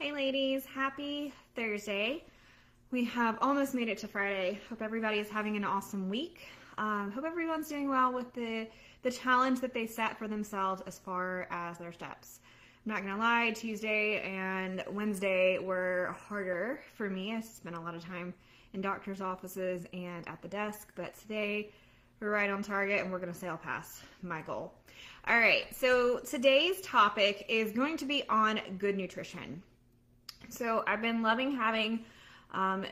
Hey ladies, happy Thursday. We have almost made it to Friday. Hope everybody is having an awesome week. Um, hope everyone's doing well with the, the challenge that they set for themselves as far as their steps. I'm not gonna lie, Tuesday and Wednesday were harder for me. I spent a lot of time in doctor's offices and at the desk, but today we're right on target and we're gonna sail past my goal. All right, so today's topic is going to be on good nutrition. So I've been loving having um,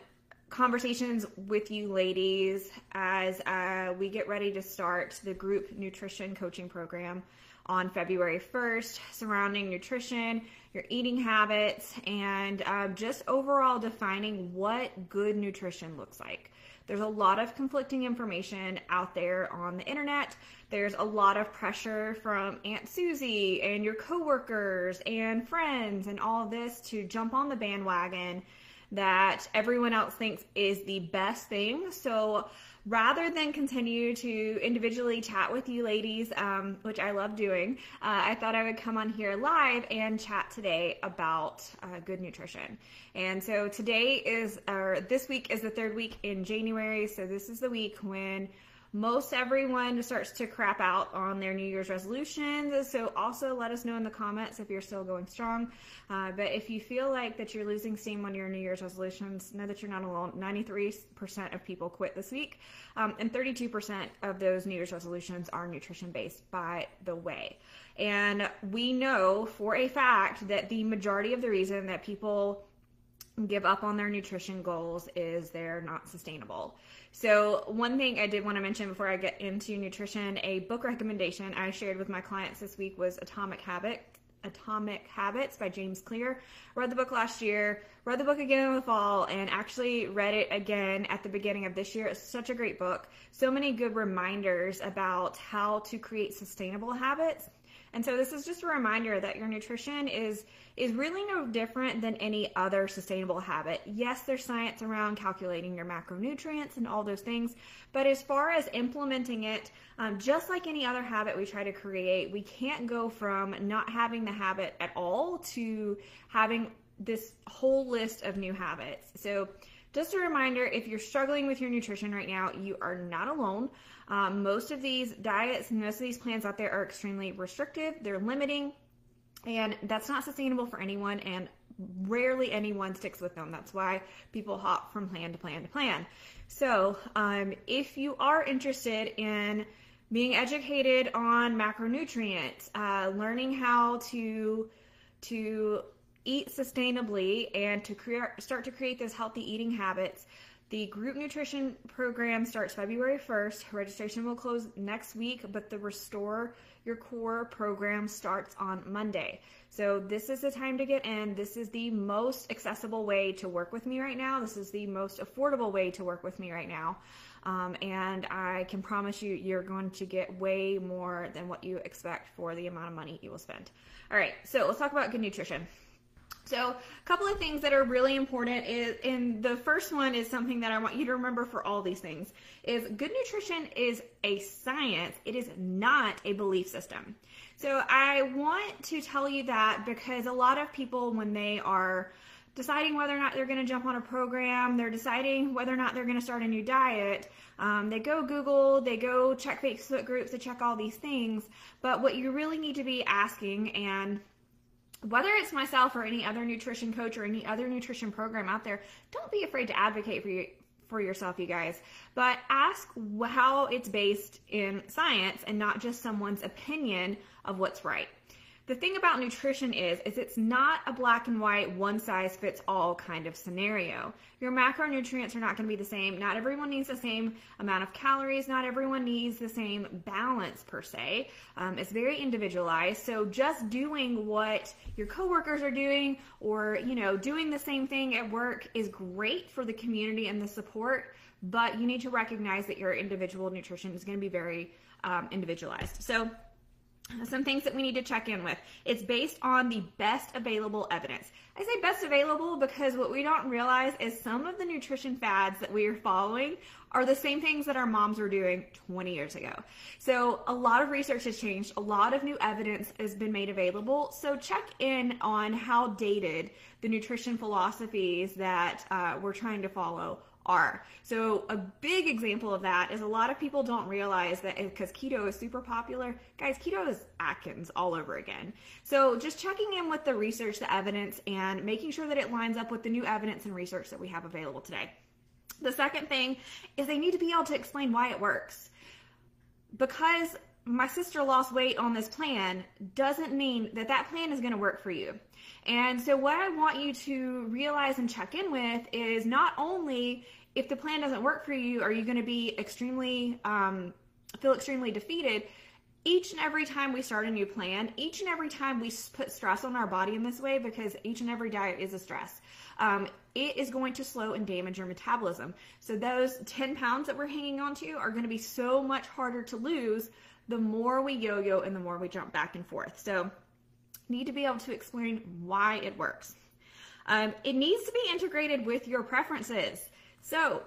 conversations with you ladies as uh, we get ready to start the group nutrition coaching program on February 1st surrounding nutrition, your eating habits, and uh, just overall defining what good nutrition looks like. There's a lot of conflicting information out there on the internet. There's a lot of pressure from Aunt Susie and your coworkers and friends and all this to jump on the bandwagon that everyone else thinks is the best thing. So rather than continue to individually chat with you ladies, um, which I love doing, uh, I thought I would come on here live and chat today about uh, good nutrition. And so today is, or this week is the third week in January. So this is the week when most everyone starts to crap out on their New Year's resolutions. So also let us know in the comments if you're still going strong. Uh, but if you feel like that you're losing steam on your New Year's resolutions, know that you're not alone. 93% of people quit this week, um, and 32% of those New Year's resolutions are nutrition based, by the way. And we know for a fact that the majority of the reason that people give up on their nutrition goals is they're not sustainable. So, one thing I did want to mention before I get into nutrition, a book recommendation I shared with my clients this week was Atomic Habit. Atomic Habits by James Clear. Read the book last year, read the book again in the fall, and actually read it again at the beginning of this year. It's such a great book. So many good reminders about how to create sustainable habits and so this is just a reminder that your nutrition is is really no different than any other sustainable habit. Yes, there's science around calculating your macronutrients and all those things, but as far as implementing it, um, just like any other habit we try to create, we can't go from not having the habit at all to having this whole list of new habits. So just a reminder if you're struggling with your nutrition right now, you are not alone. Um, most of these diets and most of these plans out there are extremely restrictive, they're limiting, and that's not sustainable for anyone. And rarely anyone sticks with them. That's why people hop from plan to plan to plan. So, um, if you are interested in being educated on macronutrients, uh, learning how to to eat sustainably and to create, start to create those healthy eating habits. The group nutrition program starts February 1st. Registration will close next week, but the Restore Your Core program starts on Monday. So, this is the time to get in. This is the most accessible way to work with me right now. This is the most affordable way to work with me right now. Um, and I can promise you, you're going to get way more than what you expect for the amount of money you will spend. All right, so let's talk about good nutrition. So, a couple of things that are really important is, and the first one is something that I want you to remember for all these things is good nutrition is a science. It is not a belief system. So, I want to tell you that because a lot of people, when they are deciding whether or not they're going to jump on a program, they're deciding whether or not they're going to start a new diet. Um, they go Google, they go check Facebook groups, they check all these things. But what you really need to be asking and whether it's myself or any other nutrition coach or any other nutrition program out there, don't be afraid to advocate for you for yourself, you guys. But ask how it's based in science and not just someone's opinion of what's right the thing about nutrition is is it's not a black and white one size fits all kind of scenario. Your macronutrients are not going to be the same. Not everyone needs the same amount of calories. Not everyone needs the same balance per se. Um, it's very individualized. So just doing what your coworkers are doing or you know doing the same thing at work is great for the community and the support but you need to recognize that your individual nutrition is going to be very um, individualized. So some things that we need to check in with. It's based on the best available evidence. I say best available because what we don't realize is some of the nutrition fads that we are following are the same things that our moms were doing 20 years ago. So a lot of research has changed, a lot of new evidence has been made available. So check in on how dated the nutrition philosophies that uh, we're trying to follow are. So a big example of that is a lot of people don't realize that because keto is super popular, guys, keto is Atkins all over again. So just checking in with the research, the evidence, and making sure that it lines up with the new evidence and research that we have available today. The second thing is they need to be able to explain why it works. Because my sister lost weight on this plan doesn't mean that that plan is going to work for you. And so, what I want you to realize and check in with is not only if the plan doesn't work for you, are you going to be extremely, um, feel extremely defeated? Each and every time we start a new plan, each and every time we put stress on our body in this way, because each and every diet is a stress, um, it is going to slow and damage your metabolism. So those 10 pounds that we're hanging on to are going to be so much harder to lose the more we yo-yo and the more we jump back and forth. So need to be able to explain why it works. Um, it needs to be integrated with your preferences. So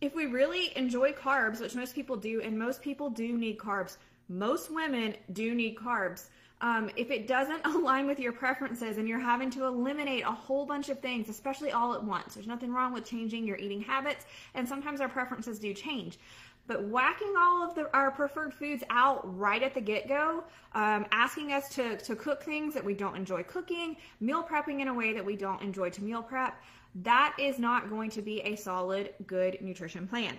if we really enjoy carbs, which most people do, and most people do need carbs, most women do need carbs. Um, if it doesn't align with your preferences and you're having to eliminate a whole bunch of things, especially all at once, there's nothing wrong with changing your eating habits, and sometimes our preferences do change. But whacking all of the, our preferred foods out right at the get go, um, asking us to, to cook things that we don't enjoy cooking, meal prepping in a way that we don't enjoy to meal prep, that is not going to be a solid, good nutrition plan.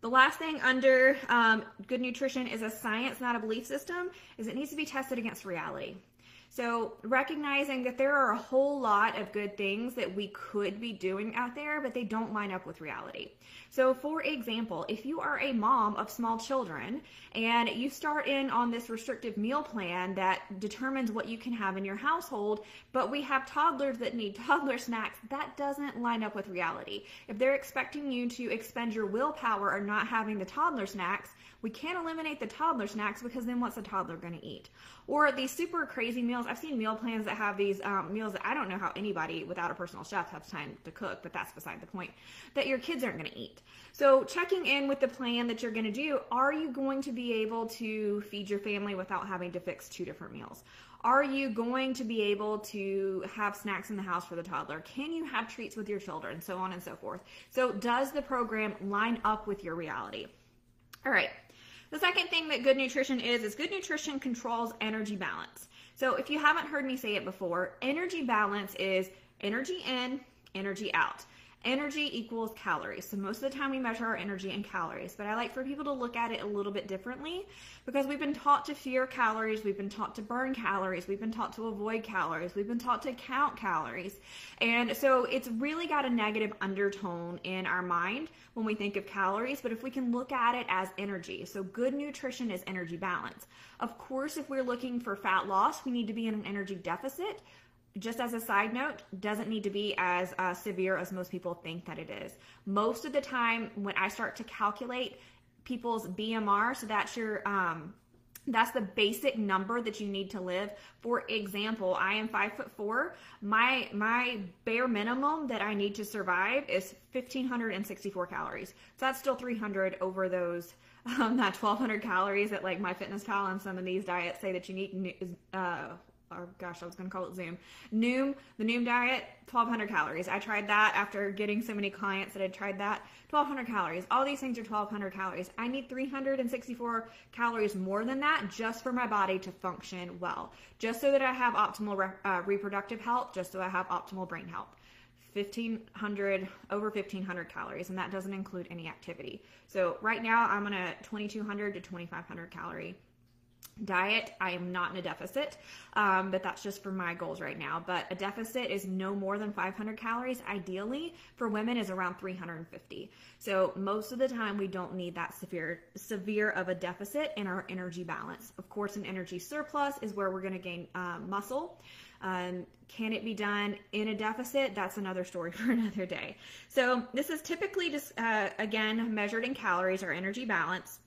The last thing under um, good nutrition is a science, not a belief system, is it needs to be tested against reality. So recognizing that there are a whole lot of good things that we could be doing out there, but they don't line up with reality. So for example, if you are a mom of small children and you start in on this restrictive meal plan that determines what you can have in your household, but we have toddlers that need toddler snacks, that doesn't line up with reality. If they're expecting you to expend your willpower or not having the toddler snacks, we can't eliminate the toddler snacks because then what's the toddler going to eat? Or these super crazy meals. I've seen meal plans that have these um, meals that I don't know how anybody without a personal chef has time to cook, but that's beside the point, that your kids aren't going to eat. So checking in with the plan that you're going to do, are you going to be able to feed your family without having to fix two different meals? Are you going to be able to have snacks in the house for the toddler? Can you have treats with your children? So on and so forth. So does the program line up with your reality? All right. The second thing that good nutrition is, is good nutrition controls energy balance. So if you haven't heard me say it before, energy balance is energy in, energy out. Energy equals calories. So most of the time we measure our energy in calories, but I like for people to look at it a little bit differently because we've been taught to fear calories, we've been taught to burn calories, we've been taught to avoid calories, we've been taught to count calories. And so it's really got a negative undertone in our mind when we think of calories, but if we can look at it as energy. So good nutrition is energy balance. Of course, if we're looking for fat loss, we need to be in an energy deficit just as a side note, doesn't need to be as uh, severe as most people think that it is. Most of the time, when I start to calculate people's BMR, so that's your um, that's the basic number that you need to live. For example, I am five foot four. My my bare minimum that I need to survive is 1,564 calories. So that's still 300 over those um, that 1,200 calories that like MyFitnessPal and some of these diets say that you need. Uh, or gosh, I was to call it Zoom. Noom, the Noom diet, 1200 calories. I tried that after getting so many clients that had tried that. 1200 calories. All these things are 1200 calories. I need 364 calories more than that just for my body to function well. Just so that I have optimal re- uh, reproductive health, just so I have optimal brain health. 1500 over 1500 calories and that doesn't include any activity so right now i'm on a 2200 to 2500 calorie diet i am not in a deficit um, but that's just for my goals right now but a deficit is no more than 500 calories ideally for women is around 350 so most of the time we don't need that severe severe of a deficit in our energy balance of course an energy surplus is where we're going to gain uh, muscle um, can it be done in a deficit? That's another story for another day. So this is typically just, uh, again, measured in calories or energy balance.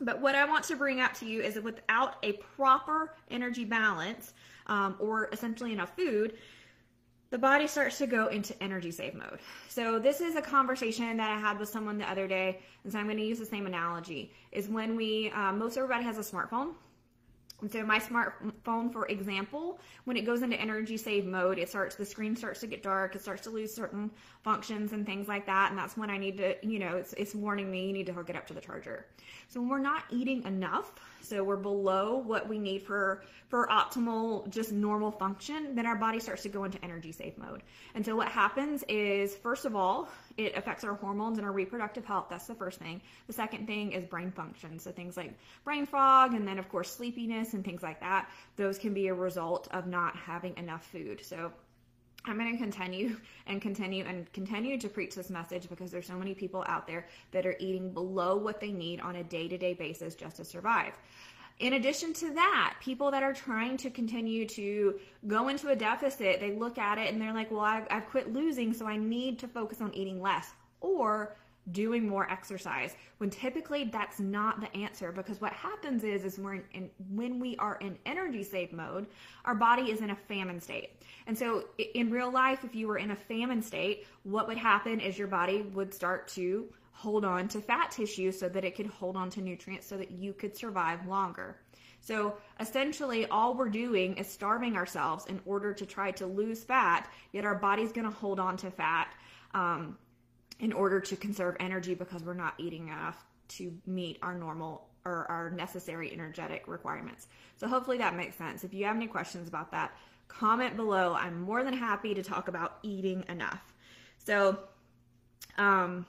But what I want to bring up to you is that without a proper energy balance um, or essentially enough food, the body starts to go into energy save mode. So this is a conversation that I had with someone the other day, and so I'm going to use the same analogy. Is when we um, most everybody has a smartphone, so my smartphone, for example, when it goes into energy save mode, it starts the screen starts to get dark, it starts to lose certain functions and things like that, and that's when I need to, you know, it's it's warning me you need to hook it up to the charger. So when we're not eating enough, so we're below what we need for for optimal just normal function, then our body starts to go into energy save mode. And so what happens is first of all, it affects our hormones and our reproductive health. That's the first thing. The second thing is brain function. So things like brain fog and then of course sleepiness and things like that. Those can be a result of not having enough food. So I'm going to continue and continue and continue to preach this message because there's so many people out there that are eating below what they need on a day-to-day basis just to survive. In addition to that, people that are trying to continue to go into a deficit, they look at it and they're like, well, I've, I've quit losing, so I need to focus on eating less. Or doing more exercise when typically that's not the answer because what happens is is we're in, in, when we are in energy save mode our body is in a famine state. And so in real life if you were in a famine state what would happen is your body would start to hold on to fat tissue so that it could hold on to nutrients so that you could survive longer. So essentially, all we're doing is starving ourselves in order to try to lose fat, yet our body's going to hold on to fat um, in order to conserve energy because we're not eating enough to meet our normal or our necessary energetic requirements. So hopefully that makes sense. If you have any questions about that, comment below. I'm more than happy to talk about eating enough. So, um,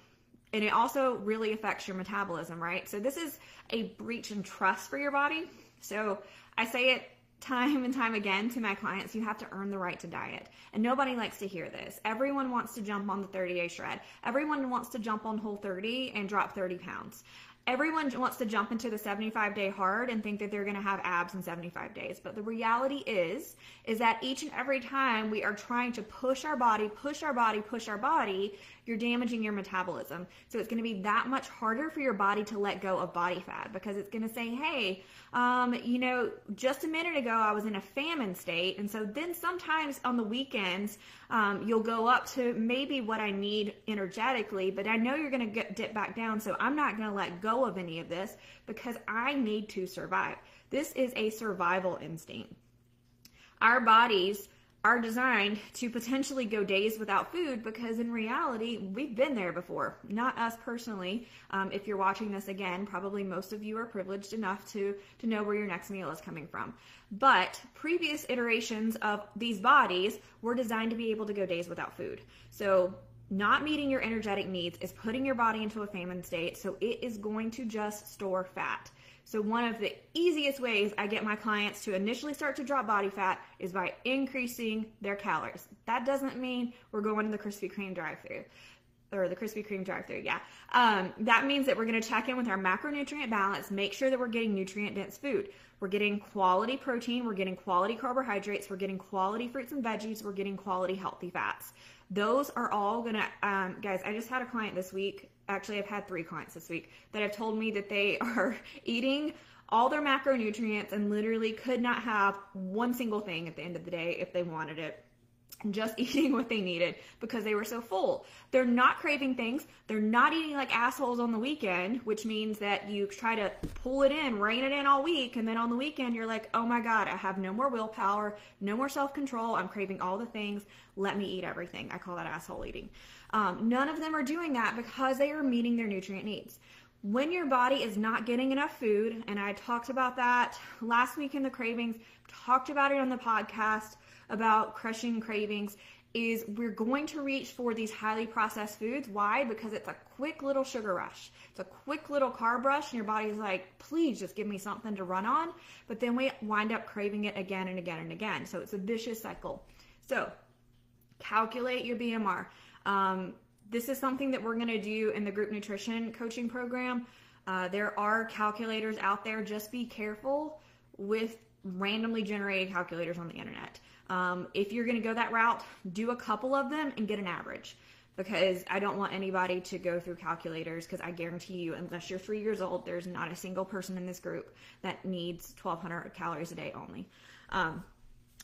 and it also really affects your metabolism, right? So this is a breach in trust for your body. So I say it time and time again to my clients, you have to earn the right to diet. And nobody likes to hear this. Everyone wants to jump on the 30 day shred. Everyone wants to jump on whole 30 and drop 30 pounds. Everyone wants to jump into the 75 day hard and think that they're going to have abs in 75 days. But the reality is, is that each and every time we are trying to push our body, push our body, push our body, you're damaging your metabolism. So it's going to be that much harder for your body to let go of body fat because it's going to say, hey, um, you know, just a minute ago I was in a famine state. And so then sometimes on the weekends, um, you'll go up to maybe what I need energetically, but I know you're going to get dip back down. So I'm not going to let go of any of this because I need to survive. This is a survival instinct. Our bodies are designed to potentially go days without food because in reality we've been there before. Not us personally. Um, if you're watching this again probably most of you are privileged enough to to know where your next meal is coming from. But previous iterations of these bodies were designed to be able to go days without food. So not meeting your energetic needs is putting your body into a famine state. So it is going to just store fat so one of the easiest ways I get my clients to initially start to drop body fat is by increasing their calories. That doesn't mean we're going to the Krispy Kreme drive-through or the Krispy Kreme drive-through. Yeah, um, that means that we're going to check in with our macronutrient balance, make sure that we're getting nutrient-dense food. We're getting quality protein, we're getting quality carbohydrates, we're getting quality fruits and veggies, we're getting quality healthy fats. Those are all gonna, um, guys. I just had a client this week actually I've had three clients this week that have told me that they are eating all their macronutrients and literally could not have one single thing at the end of the day if they wanted it just eating what they needed because they were so full. They're not craving things. They're not eating like assholes on the weekend, which means that you try to pull it in, rein it in all week, and then on the weekend you're like, oh my God, I have no more willpower, no more self control. I'm craving all the things. Let me eat everything. I call that asshole eating. Um, none of them are doing that because they are meeting their nutrient needs. When your body is not getting enough food, and I talked about that last week in the cravings, talked about it on the podcast about crushing cravings is we're going to reach for these highly processed foods. Why? Because it's a quick little sugar rush. It's a quick little carb rush, and your body's like, please just give me something to run on. But then we wind up craving it again and again and again. So it's a vicious cycle. So calculate your BMR. Um, this is something that we're going to do in the group nutrition coaching program. Uh, there are calculators out there. Just be careful with randomly generated calculators on the internet. Um, if you're going to go that route, do a couple of them and get an average because I don't want anybody to go through calculators because I guarantee you, unless you're three years old, there's not a single person in this group that needs 1,200 calories a day only. Um,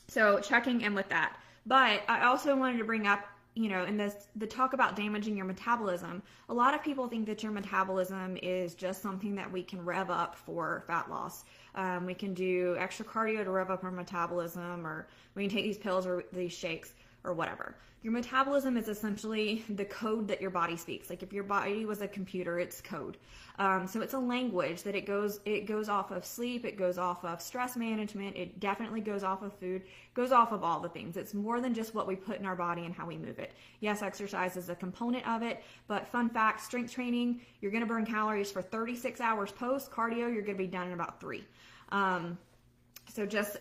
so checking in with that. But I also wanted to bring up, you know, in this the talk about damaging your metabolism. A lot of people think that your metabolism is just something that we can rev up for fat loss. Um, we can do extra cardio to rev up our metabolism, or we can take these pills or these shakes or whatever. Your metabolism is essentially the code that your body speaks. Like if your body was a computer, it's code. Um, so it's a language that it goes it goes off of sleep, it goes off of stress management, it definitely goes off of food, goes off of all the things. It's more than just what we put in our body and how we move it. Yes, exercise is a component of it, but fun fact, strength training, you're going to burn calories for 36 hours post cardio. You're going to be done in about three. Um, so just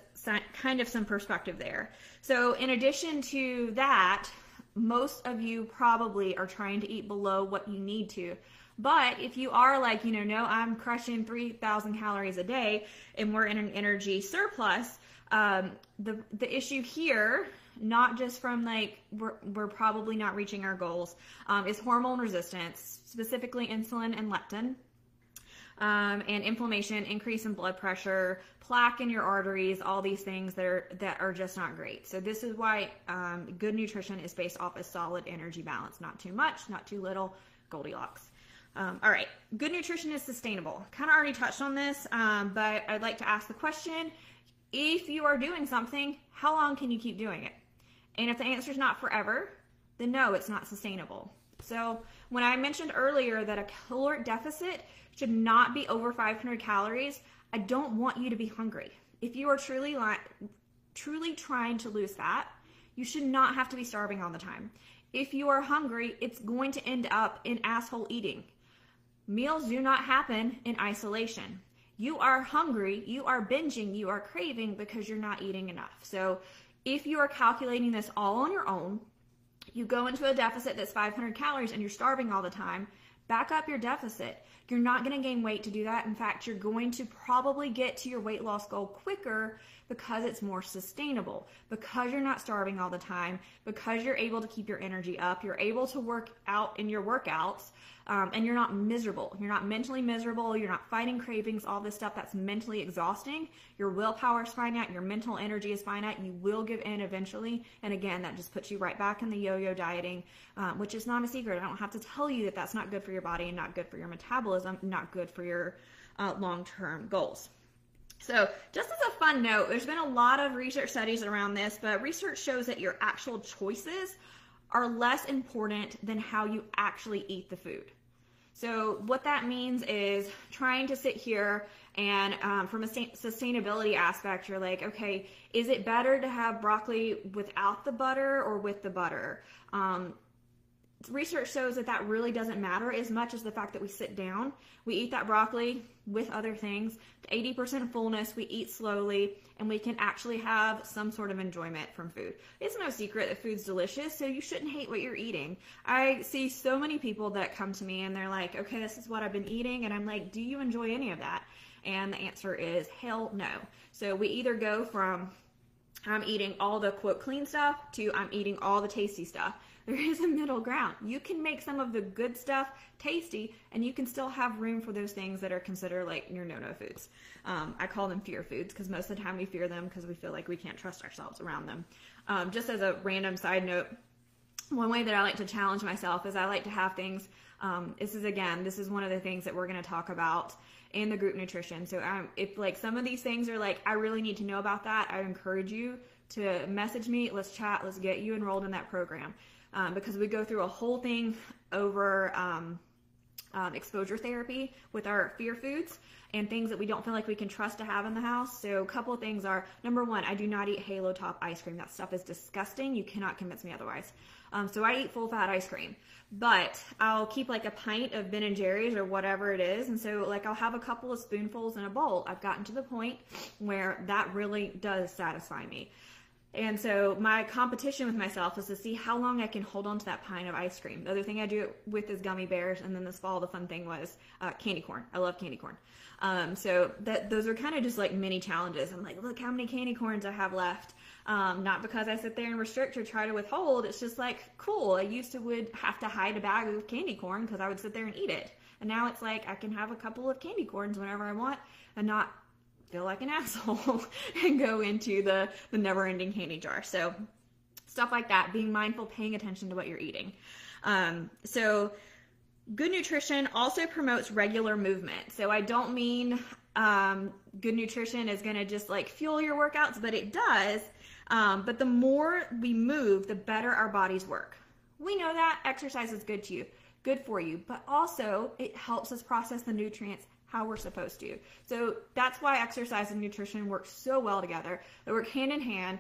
kind of some perspective there. So in addition to that, most of you probably are trying to eat below what you need to. But if you are like, you know, no, I'm crushing 3,000 calories a day and we're in an energy surplus, um, the, the issue here, not just from like, we're, we're probably not reaching our goals, um, is hormone resistance, specifically insulin and leptin um, and inflammation, increase in blood pressure, plaque in your arteries, all these things that are that are just not great. So this is why um, good nutrition is based off a solid energy balance, not too much, not too little, Goldilocks. Um, all right, good nutrition is sustainable. Kind of already touched on this, um, but I'd like to ask the question: If you are doing something, how long can you keep doing it? And if the answer is not forever, then no, it's not sustainable. So when I mentioned earlier that a caloric deficit should not be over 500 calories. I don't want you to be hungry. If you are truly truly trying to lose fat, you should not have to be starving all the time. If you are hungry, it's going to end up in asshole eating. Meals do not happen in isolation. You are hungry, you are binging, you are craving because you're not eating enough. So, if you are calculating this all on your own, you go into a deficit that's 500 calories and you're starving all the time, back up your deficit. You're not going to gain weight to do that. In fact, you're going to probably get to your weight loss goal quicker because it's more sustainable, because you're not starving all the time, because you're able to keep your energy up, you're able to work out in your workouts, um, and you're not miserable. You're not mentally miserable, you're not fighting cravings, all this stuff that's mentally exhausting. Your willpower is finite, your mental energy is finite. You will give in eventually. And again, that just puts you right back in the yo yo dieting, um, which is not a secret. I don't have to tell you that that's not good for your body and not good for your metabolism, not good for your uh, long term goals. So, just as a fun note, there's been a lot of research studies around this, but research shows that your actual choices are less important than how you actually eat the food. So, what that means is trying to sit here and um, from a sustainability aspect, you're like, okay, is it better to have broccoli without the butter or with the butter? Um, research shows that that really doesn't matter as much as the fact that we sit down, we eat that broccoli with other things, 80% fullness, we eat slowly, and we can actually have some sort of enjoyment from food. It's no secret that food's delicious, so you shouldn't hate what you're eating. I see so many people that come to me and they're like, okay, this is what I've been eating, and I'm like, do you enjoy any of that? And the answer is hell no. So we either go from I'm eating all the quote clean stuff to I'm eating all the tasty stuff. There is a middle ground. You can make some of the good stuff tasty, and you can still have room for those things that are considered like your no no foods. Um, I call them fear foods because most of the time we fear them because we feel like we can't trust ourselves around them. Um, just as a random side note, one way that I like to challenge myself is I like to have things. Um, this is again, this is one of the things that we're going to talk about in the group nutrition. So um, if like some of these things are like, I really need to know about that, I encourage you to message me. Let's chat. Let's get you enrolled in that program um, because we go through a whole thing over um, um, exposure therapy with our fear foods and things that we don't feel like we can trust to have in the house. So a couple things are number one, I do not eat halo top ice cream. That stuff is disgusting. You cannot convince me otherwise. Um, so I eat full fat ice cream, but I'll keep like a pint of Ben and Jerry's or whatever it is. And so like I'll have a couple of spoonfuls in a bowl. I've gotten to the point where that really does satisfy me. And so my competition with myself is to see how long I can hold on to that pint of ice cream. The other thing I do with is gummy bears, and then this fall the fun thing was uh, candy corn. I love candy corn. Um, so that those are kind of just like mini challenges. I'm like, look how many candy corns I have left. Um, not because I sit there and restrict or try to withhold. It's just like cool. I used to would have to hide a bag of candy corn because I would sit there and eat it, and now it's like I can have a couple of candy corns whenever I want and not feel like an asshole and go into the, the never ending candy jar. So, stuff like that, being mindful, paying attention to what you're eating. Um, so, good nutrition also promotes regular movement. So, I don't mean um, good nutrition is going to just like fuel your workouts, but it does. Um, but the more we move, the better our bodies work. We know that exercise is good to you, good for you, but also it helps us process the nutrients how we're supposed to. So that's why exercise and nutrition work so well together. They work hand in hand.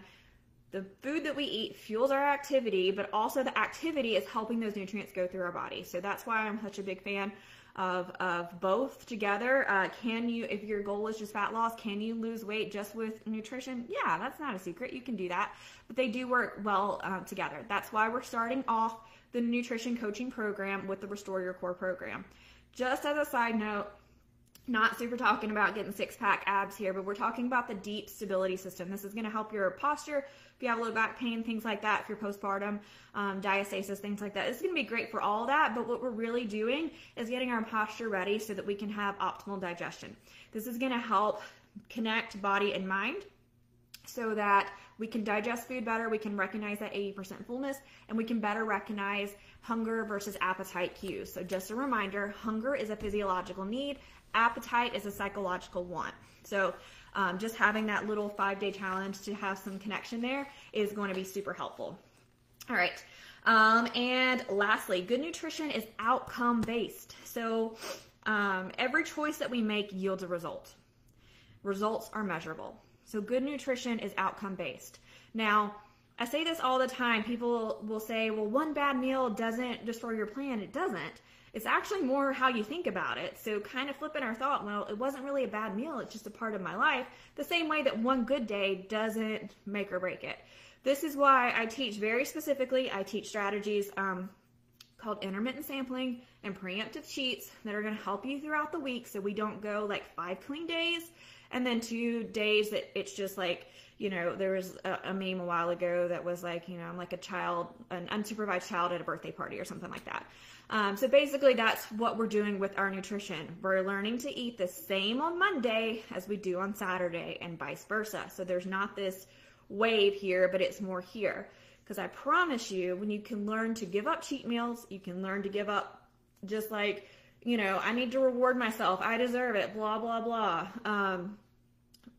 The food that we eat fuels our activity, but also the activity is helping those nutrients go through our body. So that's why I'm such a big fan of, of both together. Uh, can you, if your goal is just fat loss, can you lose weight just with nutrition? Yeah, that's not a secret. You can do that, but they do work well uh, together. That's why we're starting off the nutrition coaching program with the Restore Your Core program. Just as a side note, not super talking about getting six pack abs here, but we're talking about the deep stability system. This is going to help your posture if you have low back pain, things like that, if you're postpartum, um, diastasis, things like that. It's going to be great for all that, but what we're really doing is getting our posture ready so that we can have optimal digestion. This is going to help connect body and mind so that we can digest food better, we can recognize that 80% fullness, and we can better recognize hunger versus appetite cues. So, just a reminder hunger is a physiological need, appetite is a psychological want. So, um, just having that little five day challenge to have some connection there is going to be super helpful. All right. Um, and lastly, good nutrition is outcome based. So, um, every choice that we make yields a result. Results are measurable. So, good nutrition is outcome based. Now, I say this all the time. People will say, well, one bad meal doesn't destroy your plan. It doesn't. It's actually more how you think about it. So, kind of flipping our thought, well, it wasn't really a bad meal, it's just a part of my life, the same way that one good day doesn't make or break it. This is why I teach very specifically, I teach strategies um, called intermittent sampling and preemptive cheats that are going to help you throughout the week so we don't go like five clean days and then two days that it's just like you know, there was a, a, meme a while ago that was like, you know, I'm like a child, an unsupervised child at a birthday party or something like that. Um, so basically, that's what we're doing with our nutrition. We're learning to eat the same on Monday as we do on Saturday, and vice versa. So there's not this wave here, but it's more here. Because I promise you, when you can learn to give up cheat meals, you can learn to give up just like, you know, I need to reward myself, I deserve it, blah, blah, blah. Um,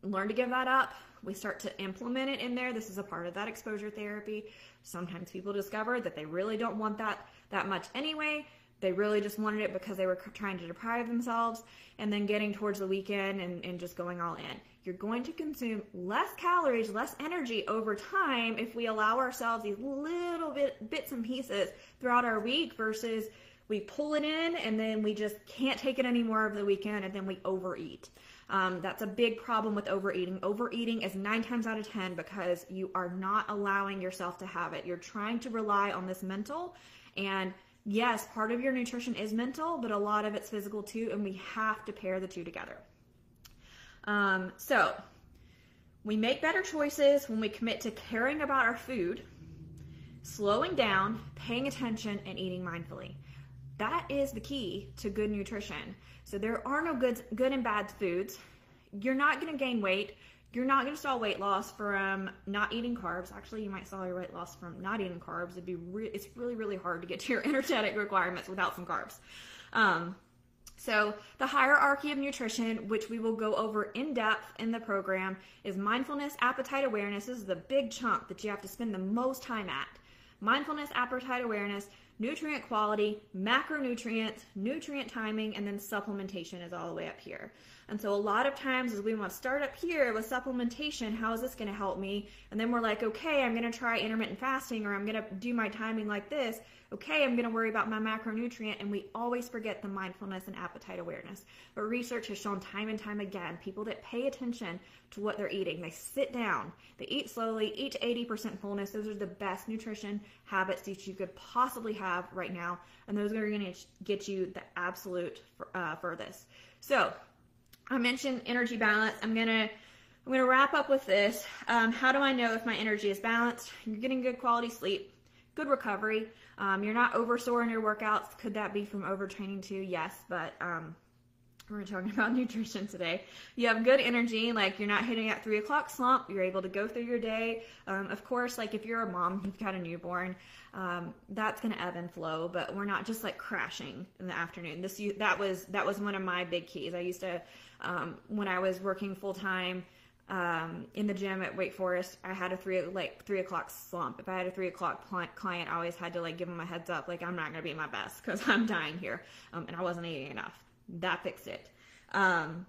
learn to give that up we start to implement it in there. This is a part of that exposure therapy. Sometimes people discover that they really don't want that that much anyway. They really just wanted it because they were trying to deprive themselves and then getting towards the weekend and, and just going all in. You're going to consume less calories, less energy over time if we allow ourselves these little bit bits and pieces throughout our week versus we pull it in and then we just can't take it anymore over the weekend and then we overeat. Um, that's a big problem with overeating. Overeating is nine times out of 10 because you are not allowing yourself to have it. You're trying to rely on this mental. And yes, part of your nutrition is mental, but a lot of it's physical too. And we have to pair the two together. Um, so we make better choices when we commit to caring about our food, slowing down, paying attention, and eating mindfully. That is the key to good nutrition. So there are no good, good and bad foods. You're not going to gain weight. You're not going to stall weight loss from not eating carbs. Actually, you might stall your weight loss from not eating carbs. It'd be re- it's really really hard to get to your energetic requirements without some carbs. Um, so the hierarchy of nutrition, which we will go over in depth in the program, is mindfulness, appetite awareness. This is the big chunk that you have to spend the most time at. Mindfulness, appetite awareness, nutrient quality, macronutrients, nutrient timing, and then supplementation is all the way up here. And so a lot of times as we want to start up here with supplementation, how is this going to help me? And then we're like, okay, I'm going to try intermittent fasting or I'm going to do my timing like this. Okay, I'm going to worry about my macronutrient. And we always forget the mindfulness and appetite awareness. But research has shown time and time again, people that pay attention to what they're eating, they sit down, they eat slowly, eat to 80% fullness. Those are the best nutrition habits that you could possibly have right now. And those are going to get you the absolute uh, furthest. So I mentioned energy balance. I'm gonna I'm gonna wrap up with this. Um, how do I know if my energy is balanced? You're getting good quality sleep, good recovery. Um, you're not over sore in your workouts. Could that be from overtraining too? Yes, but um, we're talking about nutrition today. You have good energy, like you're not hitting at three o'clock slump. You're able to go through your day. Um, of course, like if you're a mom, you've got a newborn, um, that's to ebb and flow. But we're not just like crashing in the afternoon. This that was that was one of my big keys. I used to um, when I was working full time. Um, in the gym at Wake Forest, I had a three like three o'clock slump. If I had a three o'clock client, I always had to like give them a heads up, like I'm not gonna be my best because I'm dying here, um, and I wasn't eating enough that fixed it. Um,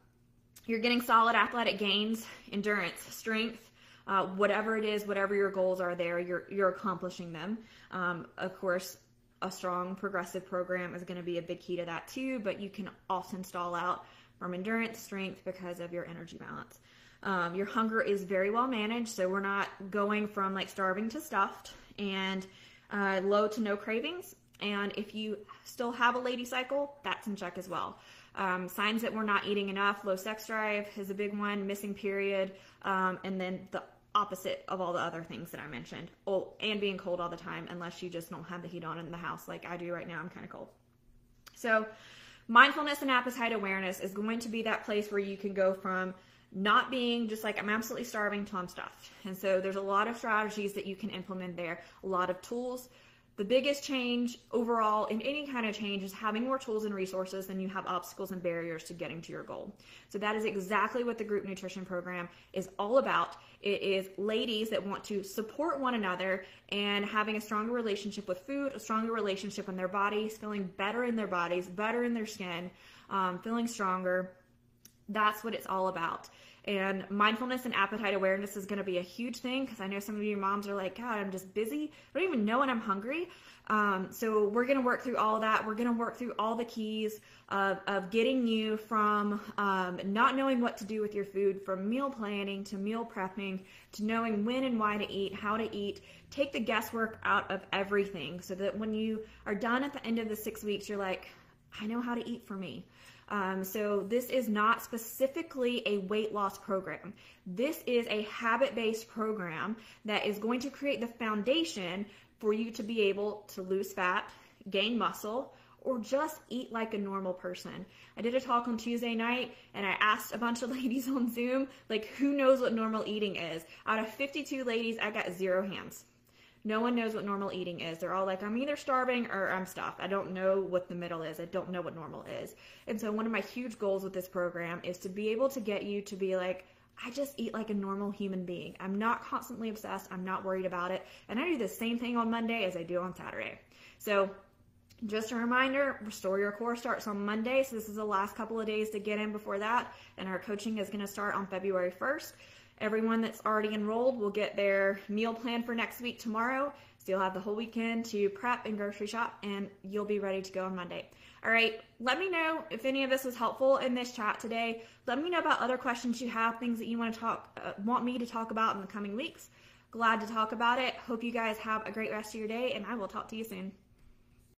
you're getting solid athletic gains, endurance, strength, uh, whatever it is, whatever your goals are there, you're, you're accomplishing them. Um, of course, a strong progressive program is going to be a big key to that too, but you can often stall out from endurance, strength because of your energy balance. Um, your hunger is very well managed, so we're not going from like starving to stuffed and uh, low to no cravings. And if you still have a lady cycle, that's in check as well. Um, signs that we're not eating enough, low sex drive is a big one, missing period, um, and then the opposite of all the other things that I mentioned. Oh, and being cold all the time, unless you just don't have the heat on in the house like I do right now. I'm kind of cold. So, mindfulness and appetite awareness is going to be that place where you can go from not being just like I'm absolutely starving to I'm stuffed. And so there's a lot of strategies that you can implement there, a lot of tools the biggest change overall in any kind of change is having more tools and resources than you have obstacles and barriers to getting to your goal. So that is exactly what the group nutrition program is all about. It is ladies that want to support one another and having a stronger relationship with food, a stronger relationship in their bodies, feeling better in their bodies, better in their skin, um, feeling stronger. That's what it's all about. And mindfulness and appetite awareness is going to be a huge thing because I know some of you moms are like, God, I'm just busy. I don't even know when I'm hungry. Um, so we're going to work through all that. We're going to work through all the keys of, of getting you from um, not knowing what to do with your food, from meal planning to meal prepping to knowing when and why to eat, how to eat. Take the guesswork out of everything so that when you are done at the end of the six weeks, you're like, I know how to eat for me. Um, so this is not specifically a weight loss program. This is a habit-based program that is going to create the foundation for you to be able to lose fat, gain muscle, or just eat like a normal person. I did a talk on Tuesday night and I asked a bunch of ladies on Zoom, like, who knows what normal eating is? Out of 52 ladies, I got zero hands. No one knows what normal eating is. They're all like, I'm either starving or I'm stuffed. I don't know what the middle is. I don't know what normal is. And so, one of my huge goals with this program is to be able to get you to be like, I just eat like a normal human being. I'm not constantly obsessed. I'm not worried about it. And I do the same thing on Monday as I do on Saturday. So, just a reminder, Restore Your Core starts on Monday. So, this is the last couple of days to get in before that. And our coaching is going to start on February 1st. Everyone that's already enrolled will get their meal plan for next week tomorrow. So you'll have the whole weekend to prep and grocery shop and you'll be ready to go on Monday. All right, let me know if any of this was helpful in this chat today. Let me know about other questions you have, things that you want to talk uh, want me to talk about in the coming weeks. Glad to talk about it. Hope you guys have a great rest of your day and I will talk to you soon.